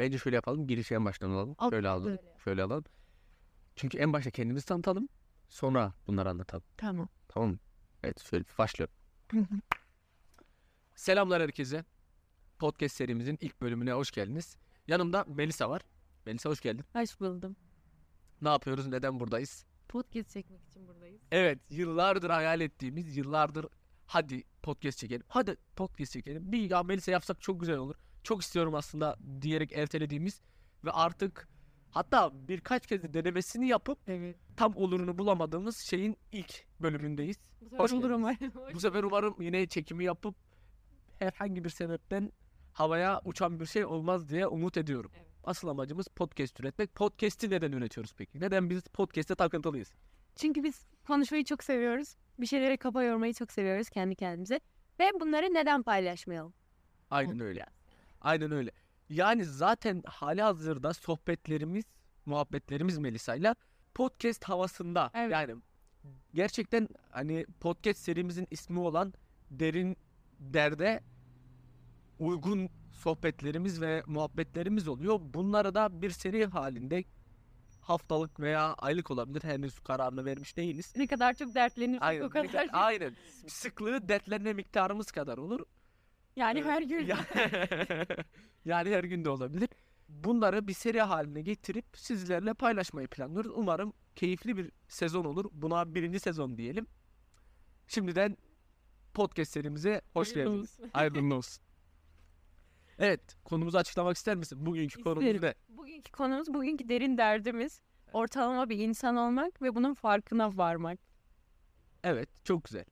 Bence şöyle yapalım. Girişi en baştan alalım. Al, Şöyle alalım. böyle. Şöyle alalım. Çünkü en başta kendimizi tanıtalım. Sonra bunları anlatalım. Tamam. Tamam? Evet şöyle başlıyorum. Selamlar herkese. Podcast serimizin ilk bölümüne hoş geldiniz. Yanımda Melisa var. Melisa hoş geldin. Hoş buldum. Ne yapıyoruz? Neden buradayız? Podcast çekmek için buradayız. Evet, yıllardır hayal ettiğimiz, yıllardır hadi podcast çekelim. Hadi podcast çekelim. Bir ya Melisa yapsak çok güzel olur. Çok istiyorum aslında diyerek ertelediğimiz ve artık hatta birkaç kez de denemesini yapıp Evet. tam olurunu bulamadığımız şeyin ilk bölümündeyiz. Bu sefer Hoş olur ama. Bu sefer umarım yine çekimi yapıp herhangi bir sebepten havaya uçan bir şey olmaz diye umut ediyorum. Evet. Asıl amacımız podcast üretmek. Podcast'i neden üretiyoruz peki? Neden biz podcast'e takıntılıyız? Çünkü biz konuşmayı çok seviyoruz. Bir şeylere kafa yormayı çok seviyoruz kendi kendimize. Ve bunları neden paylaşmayalım? Aynen öyle. Aynen öyle. Yani zaten hali hazırda sohbetlerimiz, muhabbetlerimiz Melisa'yla podcast havasında. Evet. Yani gerçekten hani podcast serimizin ismi olan Derin Derde uygun sohbetlerimiz ve muhabbetlerimiz oluyor. Bunları da bir seri halinde haftalık veya aylık olabilir. Henüz kararını vermiş değiliz. Ne kadar çok dertlenirsek Aynen. o kadar- Aynen. Sıklığı dertlenme miktarımız kadar olur. Yani her gün. Ya- yani her gün de olabilir. Bunları bir seri haline getirip sizlerle paylaşmayı planlıyoruz. Umarım keyifli bir sezon olur. Buna birinci sezon diyelim. Şimdiden podcast serimize hoş Hayırlı geldiniz. olsun. Hayırlı olsun. Evet, konumuzu açıklamak ister misin? Bugünkü konumuz İsterim. ne? Bugünkü konumuz, bugünkü derin derdimiz ortalama bir insan olmak ve bunun farkına varmak. Evet, çok güzel.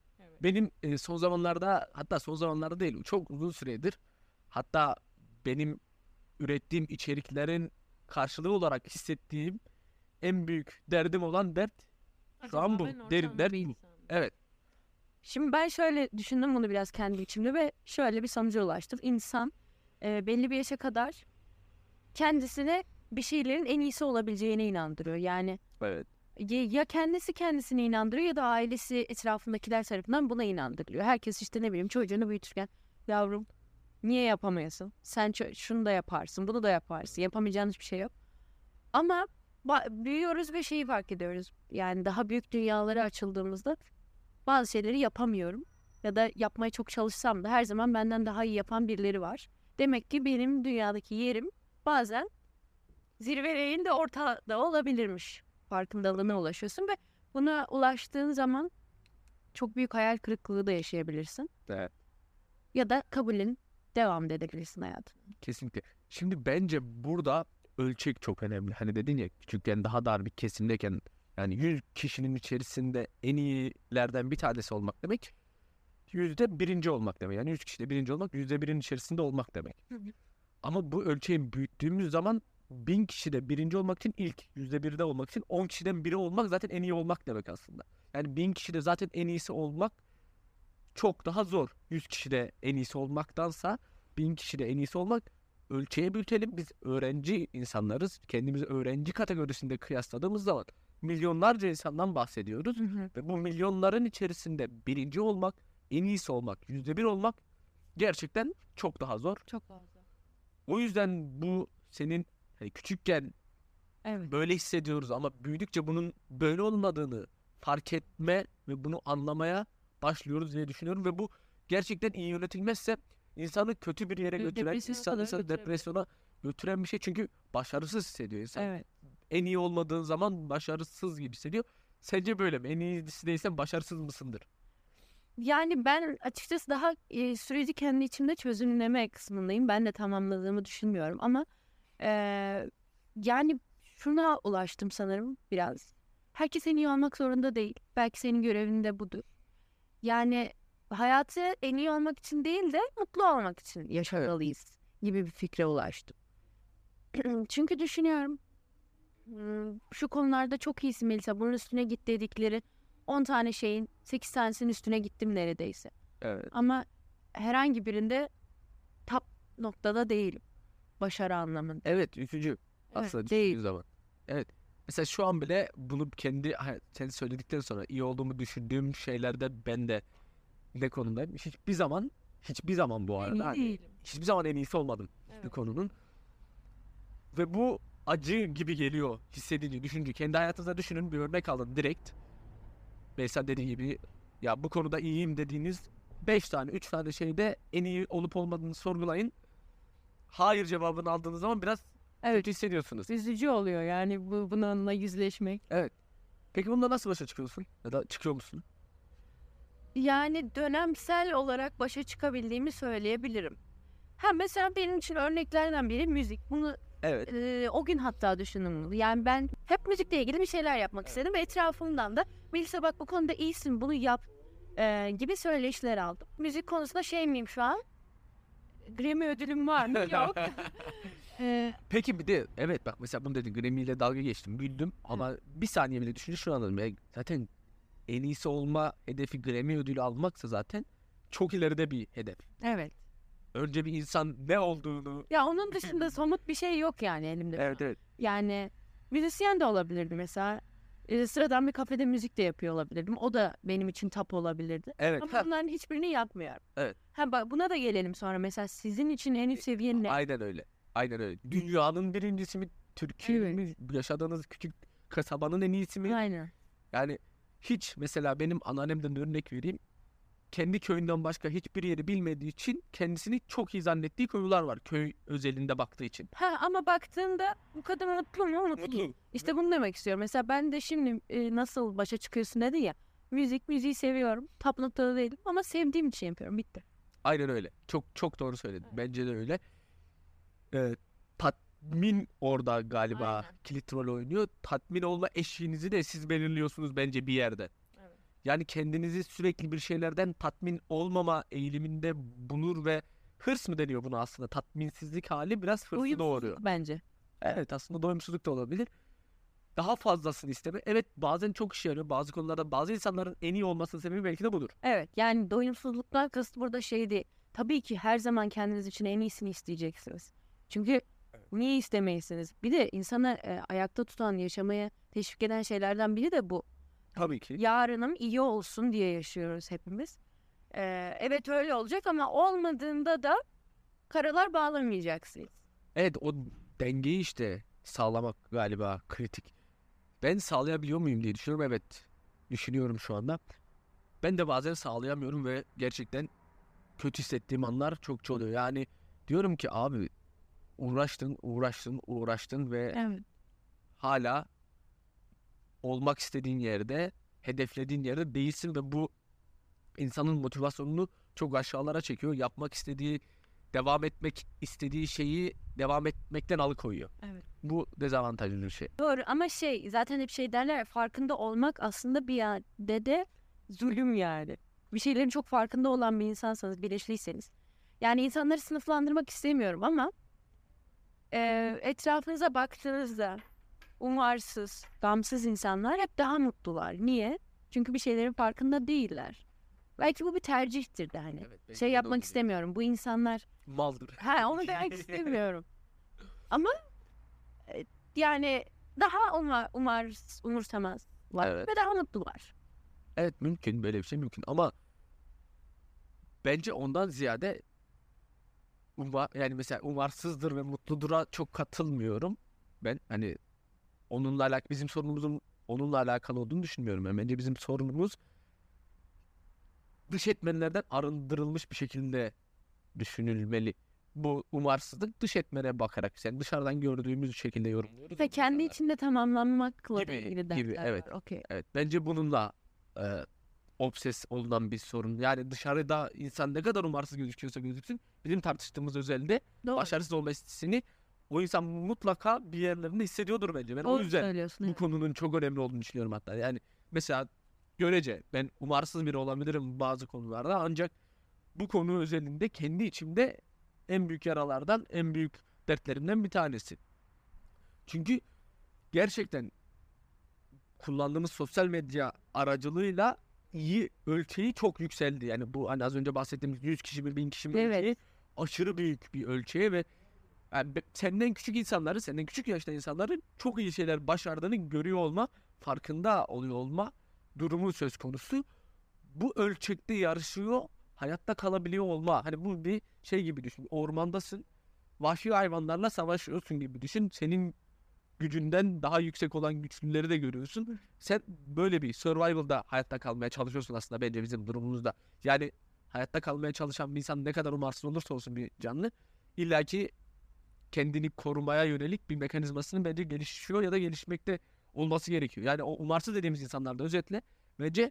Benim e, son zamanlarda, hatta son zamanlarda değil, çok uzun süredir, hatta benim ürettiğim içeriklerin karşılığı olarak hissettiğim en büyük derdim olan dert Şu an bu. Derin dert bu. Evet. Şimdi ben şöyle düşündüm bunu biraz kendi içimde ve şöyle bir sonuca ulaştım. İnsan e, belli bir yaşa kadar kendisine bir şeylerin en iyisi olabileceğine inandırıyor. Yani Evet. Ya, kendisi kendisine inandırıyor ya da ailesi etrafındakiler tarafından buna inandırılıyor. Herkes işte ne bileyim çocuğunu büyütürken yavrum niye yapamıyorsun? Sen şunu da yaparsın, bunu da yaparsın. Yapamayacağın hiçbir şey yok. Ama büyüyoruz ve şeyi fark ediyoruz. Yani daha büyük dünyalara açıldığımızda bazı şeyleri yapamıyorum. Ya da yapmaya çok çalışsam da her zaman benden daha iyi yapan birileri var. Demek ki benim dünyadaki yerim bazen zirve değil de ortada olabilirmiş. Farkındalığına ulaşıyorsun ve buna ulaştığın zaman çok büyük hayal kırıklığı da yaşayabilirsin. Evet. Ya da kabulün devam edebilirsin hayatına. Kesinlikle. Şimdi bence burada ölçek çok önemli. Hani dedin ya küçükken daha dar bir kesimdeyken yani 100 kişinin içerisinde en iyilerden bir tanesi olmak demek yüzde birinci olmak demek. Yani 100 kişide birinci olmak yüzde birin içerisinde olmak demek. Ama bu ölçeği büyüttüğümüz zaman bin kişide birinci olmak için ilk yüzde birde olmak için 10 kişiden biri olmak zaten en iyi olmak demek aslında. Yani bin kişide zaten en iyisi olmak çok daha zor. 100 kişide en iyisi olmaktansa bin kişide en iyisi olmak ölçeğe büyütelim. Biz öğrenci insanlarız. Kendimizi öğrenci kategorisinde kıyasladığımız zaman milyonlarca insandan bahsediyoruz. Ve bu milyonların içerisinde birinci olmak, en iyisi olmak, yüzde bir olmak gerçekten çok daha zor. Çok fazla. O yüzden bu senin hani küçükken Evet. böyle hissediyoruz ama büyüdükçe bunun böyle olmadığını fark etme ve bunu anlamaya başlıyoruz diye düşünüyorum ve bu gerçekten iyi yönetilmezse insanı kötü bir yere götüren, insan, insanı depresyona götüren bir şey çünkü başarısız hissediyor insan. Evet. En iyi olmadığın zaman başarısız gibi hissediyor. Sence böyle mi? En iyisi değilsen başarısız mısındır? Yani ben açıkçası daha e, süreci kendi içimde çözümleme kısmındayım. Ben de tamamladığımı düşünmüyorum ama e, yani şuna ulaştım sanırım biraz. Herkes en iyi olmak zorunda değil. Belki senin görevin de budur. Yani hayatı en iyi olmak için değil de mutlu olmak için yaşamalıyız gibi bir fikre ulaştım. Çünkü düşünüyorum hmm, şu konularda çok iyisin Melisa. Bunun üstüne git dedikleri 10 tane şeyin 8 tanesinin üstüne gittim neredeyse. Evet. Ama herhangi birinde top noktada değilim. Başarı anlamında. Evet üzücü aslında Evet, değil. zaman. Evet. Mesela şu an bile bunu kendi sen söyledikten sonra iyi olduğumu düşündüğüm şeylerde ben de ne konumdayım? Hiçbir zaman hiçbir zaman bu arada hani hiçbir zaman en iyisi olmadım bir Evet. konunun. Ve bu acı gibi geliyor hissedince, düşünce. Kendi hayatınızda düşünün bir örnek alın direkt. Mesela dediği gibi ya bu konuda iyiyim dediğiniz 5 tane 3 tane şeyde en iyi olup olmadığını sorgulayın. Hayır cevabını aldığınız zaman biraz Evet. kötü hissediyorsunuz. Üzücü oluyor yani bu, bununla yüzleşmek. Peki bununla nasıl başa çıkıyorsun? Ya da çıkıyor musun? Yani dönemsel olarak başa çıkabildiğimi söyleyebilirim. Ha mesela benim için örneklerden biri müzik. Bunu Evet. e, o gün hatta düşündüm. Yani ben hep müzikle ilgili bir şeyler yapmak istedim ve etrafımdan da Melisa bak bu konuda iyisin bunu yap e, gibi söyleşiler aldım. Müzik konusunda şey miyim şu an? Grammy ödülüm var mı? Yok. E, Peki bir de evet bak mesela bunu dedin Grammy ile dalga geçtim güldüm ama bir saniye bile düşünce şunu anladım. Ya, zaten en iyisi olma hedefi Grammy ödülü almaksa zaten çok ileride bir hedef. evet. Önce bir insan ne olduğunu Ya onun dışında somut bir şey yok yani elimde. Evet evet. Yani müzisyen de olabilirdi mesela. E, sıradan bir kafede müzik de yapıyor olabilirdim. O da benim için tap olabilirdi. Evet. Ama ha, bunların hiçbirini yapmıyorum. Evet. Ha bak buna da gelelim sonra. Mesela sizin için en üst seviye ne? Aynen öyle. Aynen öyle. Dünyanın birincisi mi? Türkiye'nin mi? Yaşadığınız küçük kasabanın en iyisi mi? Aynen. Yani hiç mesela benim anneannemden örnek vereyim. Kendi köyünden başka hiçbir yeri bilmediği için kendisini çok iyi zannettiği köyler var. Köy özelinde baktığı için. Ha ama baktığında bu kadın mutlu mu? Mutlu. İşte bunu demek istiyorum. Mesela ben de şimdi e, nasıl başa çıkıyorsun dedi ya. Müzik, müziği seviyorum. Tap noktada değilim ama sevdiğim için yapıyorum. Bitti. Aynen öyle. Çok çok doğru söyledin. Bence de öyle. Ee, tatmin orada galiba Aynen. kilit rol oynuyor. Tatmin olma eşiğinizi de siz belirliyorsunuz bence bir yerde. Yani kendinizi sürekli bir şeylerden tatmin olmama eğiliminde bulur ve hırs mı deniyor buna aslında? Tatminsizlik hali biraz hırsı Uyumsuzluk doğuruyor. bence. Evet aslında doyumsuzluk da olabilir. Daha fazlasını isteme. Evet bazen çok işe yarıyor. Bazı konularda bazı insanların en iyi olmasının sebebi belki de budur. Evet yani doyumsuzluktan kasıt burada şey değil. Tabii ki her zaman kendiniz için en iyisini isteyeceksiniz. Çünkü niye istemeyesiniz? Bir de insanı e, ayakta tutan, yaşamaya teşvik eden şeylerden biri de bu. Tabii ki. Yarınım iyi olsun diye yaşıyoruz hepimiz. Ee, evet öyle olacak ama olmadığında da karalar bağlamayacaksınız. Evet o dengeyi işte sağlamak galiba kritik. Ben sağlayabiliyor muyum diye düşünüyorum. Evet düşünüyorum şu anda. Ben de bazen sağlayamıyorum ve gerçekten kötü hissettiğim anlar çok oluyor. Yani diyorum ki abi uğraştın, uğraştın, uğraştın ve Evet. hala olmak istediğin yerde, hedeflediğin yerde değilsin ve bu insanın motivasyonunu çok aşağılara çekiyor. Yapmak istediği, devam etmek istediği şeyi devam etmekten alıkoyuyor. Evet. Bu dezavantajlı bir şey. Doğru ama şey zaten hep şey derler farkında olmak aslında bir yerde de zulüm yani. Bir şeylerin çok farkında olan bir insansanız, bilinçliyseniz. Yani insanları sınıflandırmak istemiyorum ama e, etrafınıza baktığınızda umarsız, gamsız insanlar hep daha mutlular. Niye? Çünkü bir şeylerin farkında değiller. Belki bu bir tercihtir de hani. Şey yapmak istemiyorum. Bu insanlar Maldır. Ha onu demek istemiyorum. Ama e, yani daha umar, umar umursamazlar Evet. ve daha mutlular. Evet mümkün böyle bir şey mümkün ama bence ondan ziyade umar yani mesela umarsızdır ve mutludura çok katılmıyorum. Ben hani onunla alakalı bizim sorunumuzun onunla alakalı olduğunu düşünmüyorum. Yani bence bizim sorunumuz dış etmenlerden arındırılmış bir şekilde düşünülmeli. Bu umarsızlık dış etmene bakarak yani dışarıdan gördüğümüz şekilde yorumluyoruz. Ve kendi insanlar. içinde tamamlanmakla Gibi, ilgili gibi, evet. var. Okey. Evet bence bununla e, obses olunan bir sorun. Yani dışarıda insan ne kadar umarsız gözüküyorsa gözüksün bizim tartıştığımız özelde Doğru. başarısız olma hissini o insan mutlaka bir yerlerinde hissediyordur bence. Ben o Doğru yüzden bu evet. konunun çok önemli olduğunu düşünüyorum hatta. Yani mesela görece ben umarsız biri olabilirim bazı konularda ancak bu konu özelinde kendi içimde en büyük yaralardan, en büyük dertlerimden bir tanesi. Çünkü gerçekten kullandığımız sosyal medya aracılığıyla iyi ölçeği çok yükseldi. Yani bu hani az önce bahsettiğimiz 100 kişi mi 1000 kişi mi Evet. ölçeği aşırı büyük bir ölçeğe ve yani senden küçük insanları, senden küçük yaşta insanların çok iyi şeyler başardığını görüyor olma, farkında oluyor olma durumu söz konusu. Bu ölçekte yarışıyor, hayatta kalabiliyor olma. Hani bu bir şey gibi düşün. Ormandasın. vahşi hayvanlarla savaşıyorsun gibi düşün. Senin gücünden daha yüksek olan güçlüleri de görüyorsun. Sen böyle bir survival'da hayatta kalmaya çalışıyorsun aslında bence bizim durumumuzda. Yani hayatta kalmaya çalışan bir insan ne kadar umarsız olursa olsun bir canlı illaki kendini korumaya yönelik bir mekanizmasının bence gelişiyor ya da gelişmekte olması gerekiyor. Yani o umarsız dediğimiz insanlar da özetle bence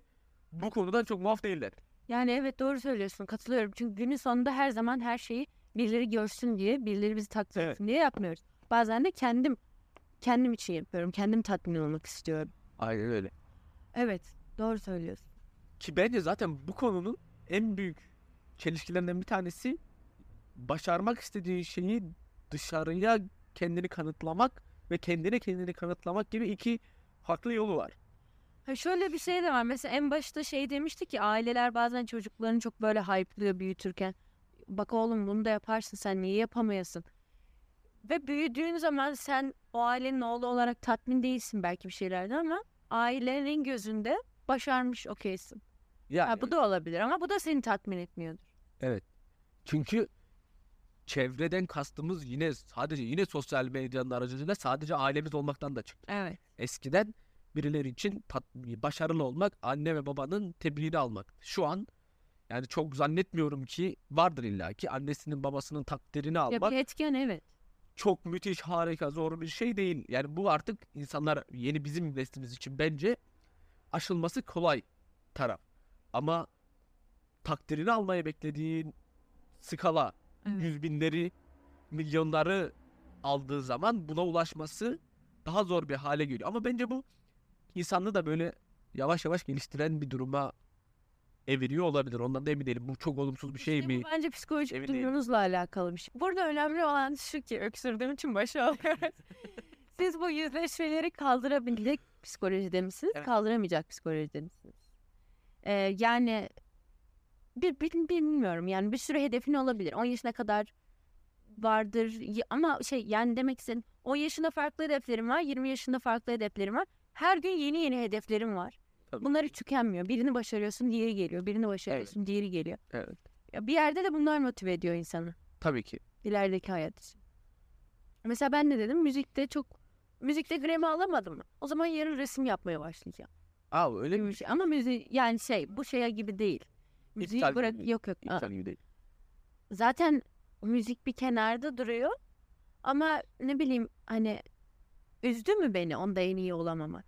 bu konudan çok muaf değiller. Yani evet doğru söylüyorsun katılıyorum. Çünkü günün sonunda her zaman her şeyi birileri görsün diye, birileri bizi takdir Evet. etsin diye yapmıyoruz. Bazen de kendim kendim için yapıyorum. Kendim tatmin olmak istiyorum. Aynen öyle. Evet doğru söylüyorsun. Ki bence zaten bu konunun en büyük çelişkilerinden bir tanesi başarmak istediği şeyi dışarıya kendini kanıtlamak ve kendine kendini kanıtlamak gibi iki farklı yolu var. Ha şöyle bir şey de var. Mesela en başta şey demişti ki aileler bazen çocuklarını çok böyle hype'lıyor büyütürken. Bak oğlum bunu da yaparsın sen niye yapamayasın? Ve büyüdüğün zaman sen o ailenin oğlu olarak tatmin değilsin belki bir şeylerden ama ailenin gözünde başarmış okeysin. Ya Ha, bu da olabilir ama bu da seni tatmin etmiyordur. çünkü çevreden kastımız yine sadece yine sosyal medyanın aracılığıyla sadece ailemiz olmaktan da çıktı. Evet. Eskiden birileri için tat- başarılı olmak anne ve babanın tebliğini almak. Şu an yani çok zannetmiyorum ki vardır illaki annesinin babasının takdirini Ya almak bir etken evet. çok müthiş harika zor bir şey değil. Yani bu artık insanlar yeni bizim neslimiz için bence aşılması kolay taraf. Ama takdirini almaya beklediğin skala Evet. yüz binleri milyonları aldığı zaman buna ulaşması daha zor bir hale geliyor. Ama bence bu insanlığı da böyle yavaş yavaş geliştiren bir duruma eviriyor olabilir. Ondan da emin değilim. Bu çok olumsuz bir şey İşte mi? bence psikolojik Emin durumunuzla alakalı bir şey. Burada önemli olan şu ki öksürdüğüm için başa alıyorum. Siz bu yüzleşmeleri kaldırabilecek psikolojide misiniz? Evet. Kaldıramayacak psikolojide misiniz? Ee, yani bir, bir- bilmiyorum yani bir sürü hedefin olabilir. 10 yaşına kadar vardır ama şey yani demek istediğim 10 yaşında farklı hedeflerim var 20 yaşında farklı hedeflerim var. Her gün yeni yeni hedeflerim var. Tabii. Bunlar hiç tükenmiyor. Birini başarıyorsun diğeri geliyor. Birini başarıyorsun diğeri geliyor. Evet. Ya bir yerde de bunlar motive ediyor insanı Tabii ki. ilerideki hayat için. Mesela ben ne dedim? Müzikte çok müzikte Grammy alamadım? O zaman yarın resim yapmaya başlayacağım. Aa öyle mi? bir şey. Ama müzik yani şey bu şeye gibi değil. Müziği İptal bırak gibi. yok yok. Aa, İptal gibi değil. Zaten müzik bir kenarda duruyor. Ama ne bileyim hani üzdü mü beni onda en iyi olamamak?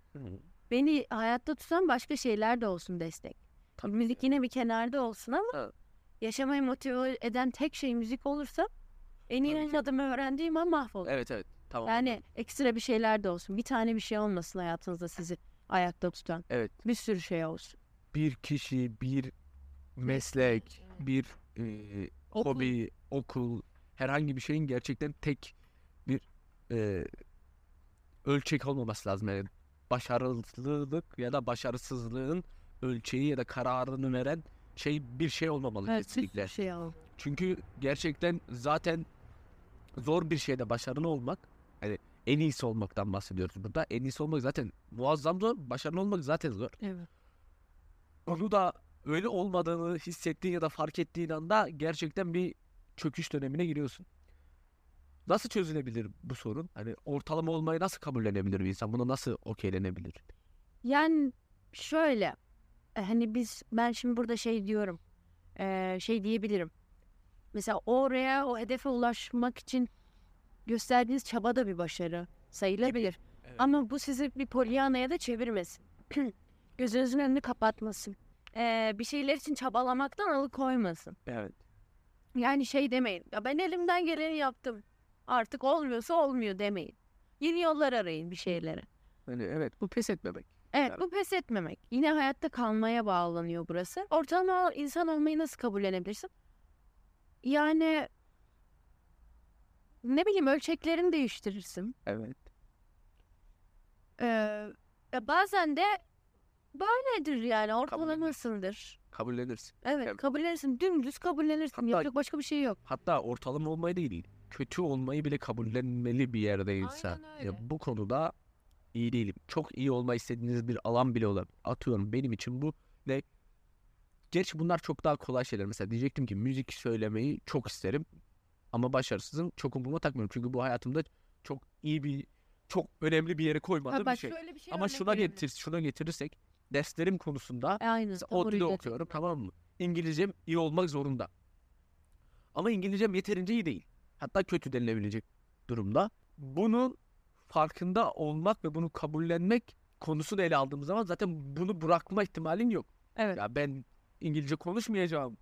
Beni hayatta tutan başka şeyler de olsun destek. Tabii. Müzik yine bir kenarda olsun ama Evet. yaşamayı motive eden tek şey müzik olursa en iyi olmadığımı öğrendiğim an mahvolur. Evet evet. Tamam. Yani ekstra bir şeyler de olsun. Bir tane bir şey olmasın hayatınızda sizi ayakta tutan. Evet. Bir sürü şey olsun. Bir kişi, bir meslek, bir e, Okul. hobi, okul, herhangi bir şeyin gerçekten tek bir e, ölçek olmaması lazım. Yani başarılılık ya da başarısızlığın ölçeği ya da kararını veren şey bir şey olmamalı Evet, kesinlikle. şey. Çünkü gerçekten zaten zor bir şeyde başarılı olmak hani en iyisi olmaktan bahsediyoruz burada. En iyisi olmak zaten muazzam zor. Başarılı olmak zaten zor. Evet. Onu da öyle olmadığını hissettiğin ya da fark ettiğin anda gerçekten bir çöküş dönemine giriyorsun. Nasıl çözülebilir bu sorun? Hani ortalama olmayı nasıl kabullenebilir bir insan? Buna nasıl okeylenebilir? Yani şöyle e, hani biz ben şimdi burada şey diyorum e, şey diyebilirim. Mesela oraya o hedefe ulaşmak için gösterdiğiniz çaba da bir başarı sayılabilir. Evet. Ama bu sizi bir polyanaya da çevirmesin. Gözünüzün önünü kapatmasın. E, bir şeyler için çabalamaktan alıkoymasın. Evet. Yani şey demeyin. Ya ben elimden geleni yaptım. Artık olmuyorsa olmuyor demeyin. Yeni yollar arayın bir şeylere. Hani evet bu pes etmemek. Evet bu pes etmemek. Yine hayatta kalmaya bağlanıyor burası. Ortalama insan olmayı nasıl kabullenebilirsin? Yani ne bileyim ölçeklerini değiştirirsin. Evet. Ee, bazen de böyledir yani ortalamasındır. Kabullenirsin. Evet Evet. kabullenirsin. Dümdüz kabullenirsin. Hatta- Yapacak başka bir şey yok. Hatta ortalama olmayı değil, kötü olmayı bile kabullenmeli bir yerde insan. Aynen öyle. Ya bu konuda iyi değilim. Çok iyi olma istediğiniz bir alan bile olabilir. Atıyorum benim için bu ne? Gerçi bunlar çok daha kolay şeyler. Mesela diyecektim ki müzik söylemeyi çok isterim. Ama başarısızım çok umuruma takmıyorum. Çünkü bu hayatımda çok iyi bir çok önemli bir yere koymadığım Ha, bir bak şey. şöyle bir şey Ama örnek şuna getir şuna getirirsek derslerim konusunda. Mesela tam ODTÜ'de okuyorum tamam mı? İngilizcem iyi olmak zorunda. Ama İngilizcem yeterince iyi değil. Hatta kötü denilebilecek durumda. Bunun farkında olmak ve bunu kabullenmek konusunu ele aldığımız zaman zaten bunu bırakma ihtimalin yok. Evet. Ya ben İngilizce konuşmayacağım.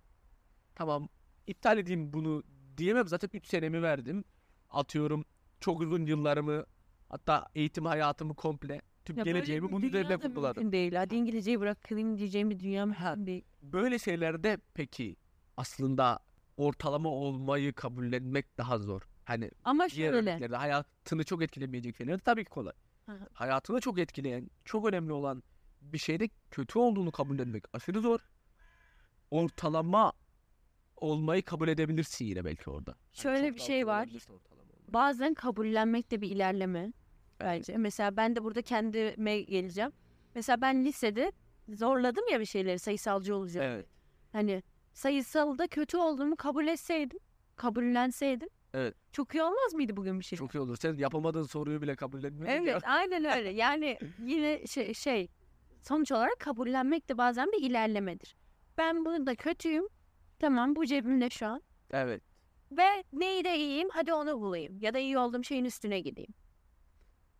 Tamam iptal edeyim bunu diyemem. Zaten 3 senemi verdim. Atıyorum çok uzun yıllarımı hatta eğitim hayatımı komple tüm Ya böyle geleceğimi bir bunun dünya üzerine da kurguladım. mümkün değil. Hadi İngilizceyi bırakayım diyeceğim bir dünya mümkün değil. Böyle şeylerde peki aslında ortalama olmayı kabullenmek daha zor. Hani Ama diğer şöyle. örneklerde hayatını çok etkilemeyecek şeyler tabii ki kolay. Hı hı. Hayatını çok etkileyen, çok önemli olan bir şeyde kötü olduğunu kabullenmek aşırı zor. Ortalama olmayı kabul edebilirsin yine belki orada. Hani Şöyle çok bir şey var. ortalama. Bazen kabullenmek de bir ilerleme bence. Mesela ben de burada kendime geleceğim. Mesela ben lisede zorladım ya bir şeyleri sayısalcı olacağım. Evet. Hani sayısalda kötü olduğumu kabul etseydim, kabullenseydim. Evet. Çok iyi olmaz mıydı bugün bir şey? Çok iyi olur. Sen yapamadığın soruyu bile kabullenmedin ya. Evet, aynen öyle. Yani yine şey, şey sonuç olarak kabullenmek de bazen bir ilerlemedir. Ben burada kötüyüm. Tamam bu cebimde şu an. Evet. Ve neyi de iyiyim hadi onu bulayım. Ya da iyi olduğum şeyin üstüne gideyim.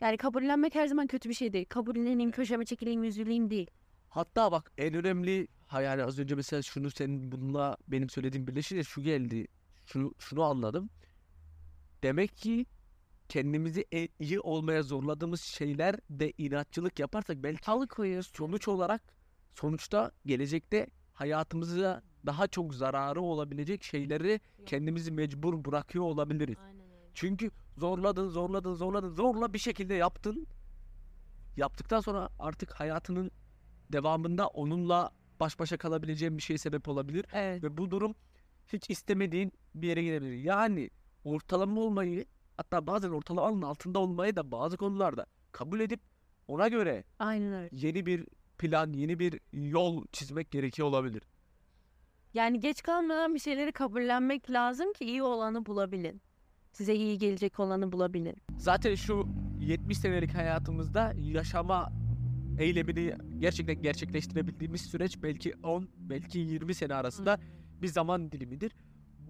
Yani kabullenmek her zaman kötü bir şey değil. Kabulleneyim, köşeme çekileyim, üzüleyim değil. Hatta bak en önemli ha yani az önce mesela şunu senin bununla benim söylediğim birleşince şu geldi. Şu, şunu anladım. Demek ki kendimizi e- iyi olmaya zorladığımız şeyler de inatçılık yaparsak belki Alıkoyuyorsun. sonuç olarak sonuçta gelecekte hayatımıza daha çok zararı olabilecek şeyleri kendimizi mecbur bırakıyor olabiliriz. Aynen. Çünkü zorladın, zorladın, zorladın, zorla bir şekilde yaptın. Yaptıktan sonra artık hayatının devamında onunla baş başa kalabileceğin bir şeye sebep olabilir. Evet. Ve bu durum hiç istemediğin bir yere gidebilir. Yani ortalama olmayı hatta bazen ortalamanın altında olmayı da bazı konularda kabul edip ona göre Aynen öyle. yeni bir plan, yeni bir yol çizmek gerekiyor olabilir. Yani geç kalmadan bir şeyleri kabullenmek lazım ki iyi olanı bulabilin. Size iyi gelecek olanı bulabilin. Zaten şu 70 senelik hayatımızda yaşama eylemini gerçekten gerçekleştirebildiğimiz süreç belki 10, belki 20 sene arasında bir zaman dilimidir.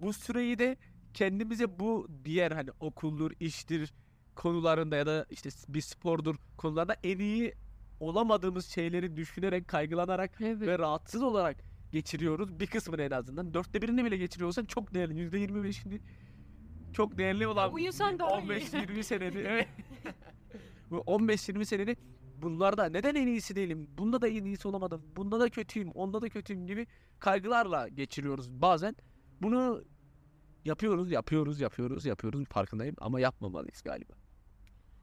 Bu süreyi de kendimize bu diğer hani okuldur, iştir konularında ya da işte bir spordur konularda en iyi olamadığımız şeyleri düşünerek, kaygılanarak Evet. ve rahatsız olarak geçiriyoruz. Bir kısmını en azından. Dörtte birini bile geçiriyorsan çok değerli. Yüzde yirmi beşini çok değerli olan Uyusan daha iyi. 15-20 seneni. Evet. Bu 15-20 seneni bunlarda neden en iyisi değilim? Bunda da en iyisi olamadım. Bunda da kötüyüm. Onda da kötüyüm gibi kaygılarla geçiriyoruz bazen. Bunu yapıyoruz, yapıyoruz, yapıyoruz, yapıyoruz. Farkındayım ama yapmamalıyız galiba.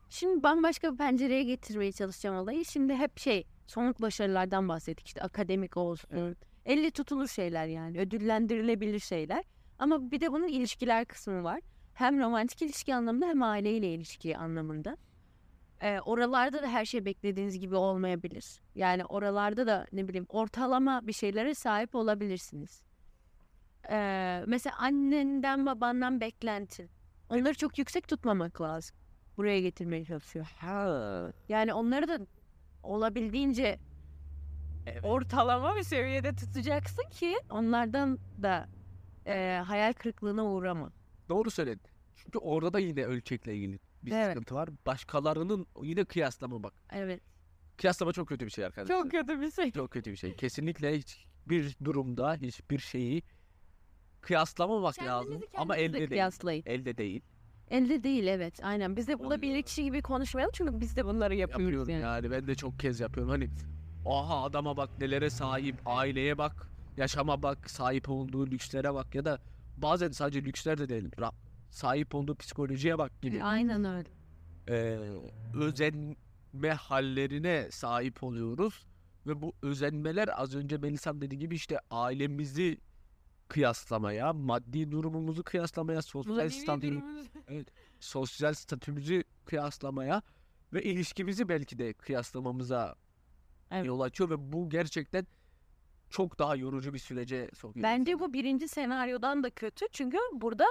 Şimdi bambaşka bir pencereye getirmeye çalışacağım olayı. Şimdi hep şey somut başarılardan bahsettik. İşte akademik olsun. Evet. Elle tutulur şeyler yani. Ödüllendirilebilir şeyler. Ama bir de bunun ilişkiler kısmı var. Hem romantik ilişki anlamında hem aileyle ilişki anlamında. Ee, oralarda da her şey beklediğiniz gibi olmayabilir. Yani oralarda da ne bileyim ortalama bir şeylere sahip olabilirsiniz. Ee, mesela annenden babandan beklentin. Onları çok yüksek tutmamak lazım. Buraya getirmeye çalışıyor. Ha. Yani onları da olabildiğince Evet. ortalama bir seviyede tutacaksın ki onlardan da e, hayal kırıklığına uğrama. Doğru söyledin. Çünkü orada da yine ölçekle ilgili bir Evet. sıkıntı var. Başkalarının yine kıyaslama bak. Evet. Kıyaslama çok kötü bir şey arkadaşlar. Çok kötü bir şey. Çok kötü bir şey. Kesinlikle hiçbir durumda hiçbir şeyi kıyaslamamak lazım. Ama elde değil. kıyaslayın. Elde değil. Elde değil evet. Aynen. Biz de burada bir Oluyor. kişi gibi konuşmayalım çünkü biz de bunları yapıyoruz Yapıyorum yani. yani. Ben de çok kez yapıyorum. Hani aha adama bak nelere sahip, aileye bak, yaşama bak, sahip olduğu lükslere bak ya da bazen sadece lüksler de değil. ra- Sahip olduğu psikolojiye bak gibi. Aynen öyle. Ee, özenme hallerine sahip oluyoruz. Ve bu özenmeler az önce Melisa'nın dediği gibi işte ailemizi kıyaslamaya, maddi durumumuzu kıyaslamaya, sosyal statü, sosyal statümüzü kıyaslamaya ve ilişkimizi belki de kıyaslamamıza Evet. yol açıyor ve bu gerçekten çok daha yorucu bir sürece sokuyor. Bence bu birinci senaryodan da kötü çünkü burada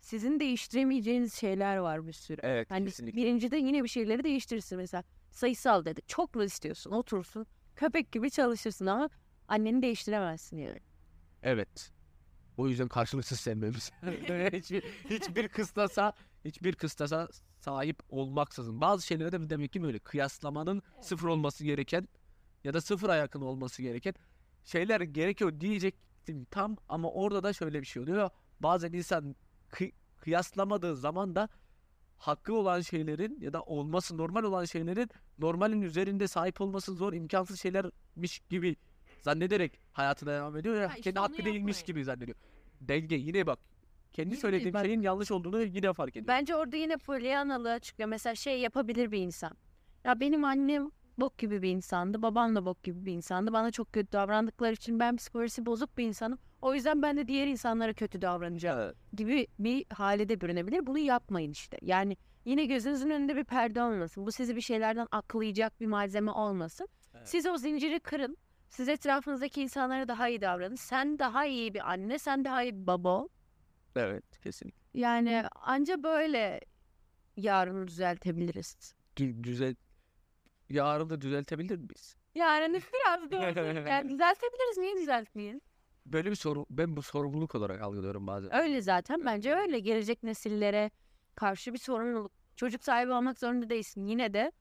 sizin değiştiremeyeceğiniz şeyler var bir sürü. Evet Hani kesinlikle. birincide yine bir şeyleri değiştirirsin mesela. Sayısal dedik. Çoklu istiyorsun. Oturursun. Köpek gibi çalışırsın ama anneni değiştiremezsin yani. Evet. O yüzden karşılıksız sevmemiz. hiçbir, hiçbir kıstasa hiçbir kıstasa sahip olmaksızın. Bazı şeylere de demek ki böyle kıyaslamanın sıfır olması gereken ya da sıfıra yakın olması gereken şeyler gerekiyor diyecektim tam ama orada da şöyle bir şey oluyor. Bazen insan kı- kıyaslamadığı zaman da hakkı olan şeylerin ya da olması normal olan şeylerin normalin üzerinde sahip olması zor, imkansız şeylermiş gibi zannederek hayatına devam ediyor ya Ha, işte kendi hakkı değilmiş gibi zannediyor. Denge yine bak kendi Yine söylediğim bak- şeyin yanlış olduğunu yine fark ediyor. Bence orada yine Pollyannalığa çıkıyor. Mesela şey yapabilir bir insan. Ya benim annem bok gibi bir insandı. Babam da bok gibi bir insandı. Bana çok kötü davrandıkları için ben psikolojisi bozuk bir insanım. O yüzden ben de diğer insanlara kötü davranacağım Evet. gibi bir hale de bürünebilir. Bunu yapmayın işte. Yani yine gözünüzün önünde bir perde olmasın. Bu sizi bir şeylerden aklayacak bir malzeme olmasın. Evet. Siz o zinciri kırın. Siz etrafınızdaki insanlara daha iyi davranın. Sen daha iyi bir anne, sen daha iyi bir baba ol. Evet kesinlikle. Yani anca böyle yarını düzeltebiliriz. Dü- düzel yarın da düzeltebilir miyiz? Yani biraz da yani düzeltebiliriz. Niye düzeltmeyelim? Böyle bir soru ben bu sorumluluk olarak algılıyorum bazen. Öyle zaten. Bence öyle. Gelecek nesillere karşı bir sorumluluk. Çocuk sahibi olmak zorunda değilsin. Yine de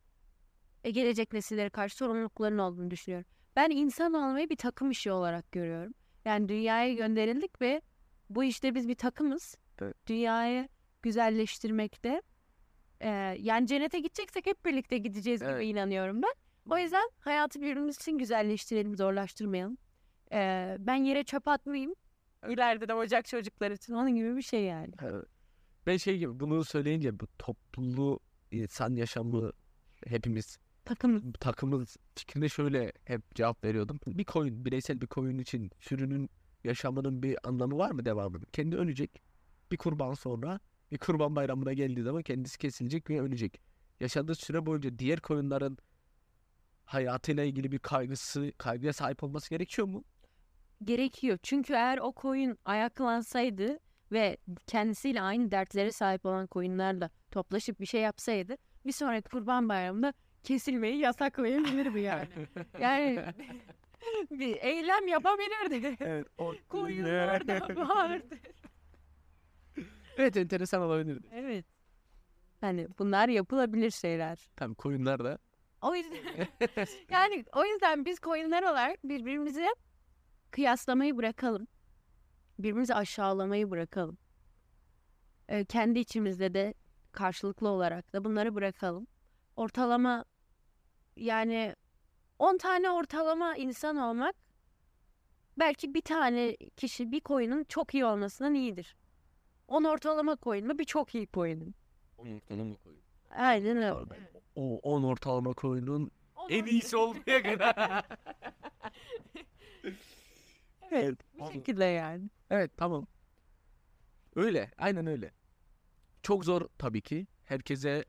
e, gelecek nesillere karşı sorumlulukların olduğunu düşünüyorum. Ben insan olmayı bir takım işi olarak görüyorum. Yani dünyaya gönderildik ve bu işte biz bir takımız. Evet. Dünyayı güzelleştirmekte. E, yani cennete gideceksek hep birlikte gideceğiz gibi Evet. inanıyorum ben. O yüzden hayatı birbirimiz için güzelleştirelim, zorlaştırmayalım. E, ben yere çöp atmayayım. İleride de olacak çocuklar için. Onun gibi bir şey yani. Evet. Ben şey gibi bunu söyleyince bu toplu insan yaşamı hepimiz Takım takımız fikrine şöyle hep cevap veriyordum. Bir koyun, bireysel bir koyun için sürünün yaşamının bir anlamı var mı devamının? Kendi ölecek. Bir kurban sonra bir kurban bayramına geldiği zaman kendisi kesilecek ve ölecek. Yaşadığı süre boyunca diğer koyunların hayatıyla ilgili bir kaygısı, kaygıya sahip olması gerekiyor mu? gerekiyor. Çünkü eğer o koyun ayaklansaydı ve kendisiyle aynı dertlere sahip olan koyunlarla toplaşıp bir şey yapsaydı bir sonraki kurban bayramında kesilmeyi yasaklayabilirdi yani. Yani bir eylem yapabilirdi. Evet. O... Koyunlar da vardı. Evet enteresan olabilirdi. Evet. Hani bunlar yapılabilir şeyler. Tabii koyunlar da. O yüzden yani o yüzden biz koyunlar olarak birbirimizi kıyaslamayı bırakalım. Birbirimizi aşağılamayı bırakalım. Ee, kendi içimizde de karşılıklı olarak da bunları bırakalım. Ortalama yani 10 tane ortalama insan olmak belki bir tane kişi bir koyunun çok iyi olmasından iyidir. 10 ortalama koyun mu bir çok iyi koyunun. Ortalama koyun. Aynen öyle. O 10 ortalama koyunun On en iyisi olmaya kadar. Evet, bu şekilde yani. Evet tamam. Öyle. Aynen öyle. Çok zor tabii ki. Herkese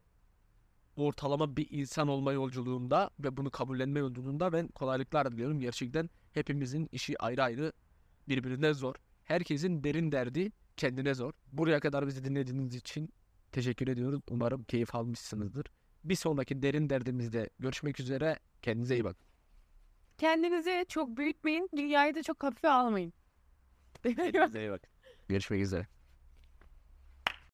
ortalama bir insan olma yolculuğunda ve bunu kabullenme yolculuğunda ben kolaylıklar diliyorum. Gerçekten hepimizin işi ayrı ayrı birbirine zor. Herkesin derin derdi kendine zor. Buraya kadar bizi dinlediğiniz için teşekkür ediyoruz. Umarım keyif almışsınızdır. Bir sonraki derin derdimizde görüşmek üzere. Kendinize iyi bakın. Kendinizi çok büyütmeyin. Dünyayı da çok hafife almayın. Kendinize iyi bakın. Görüşmek üzere.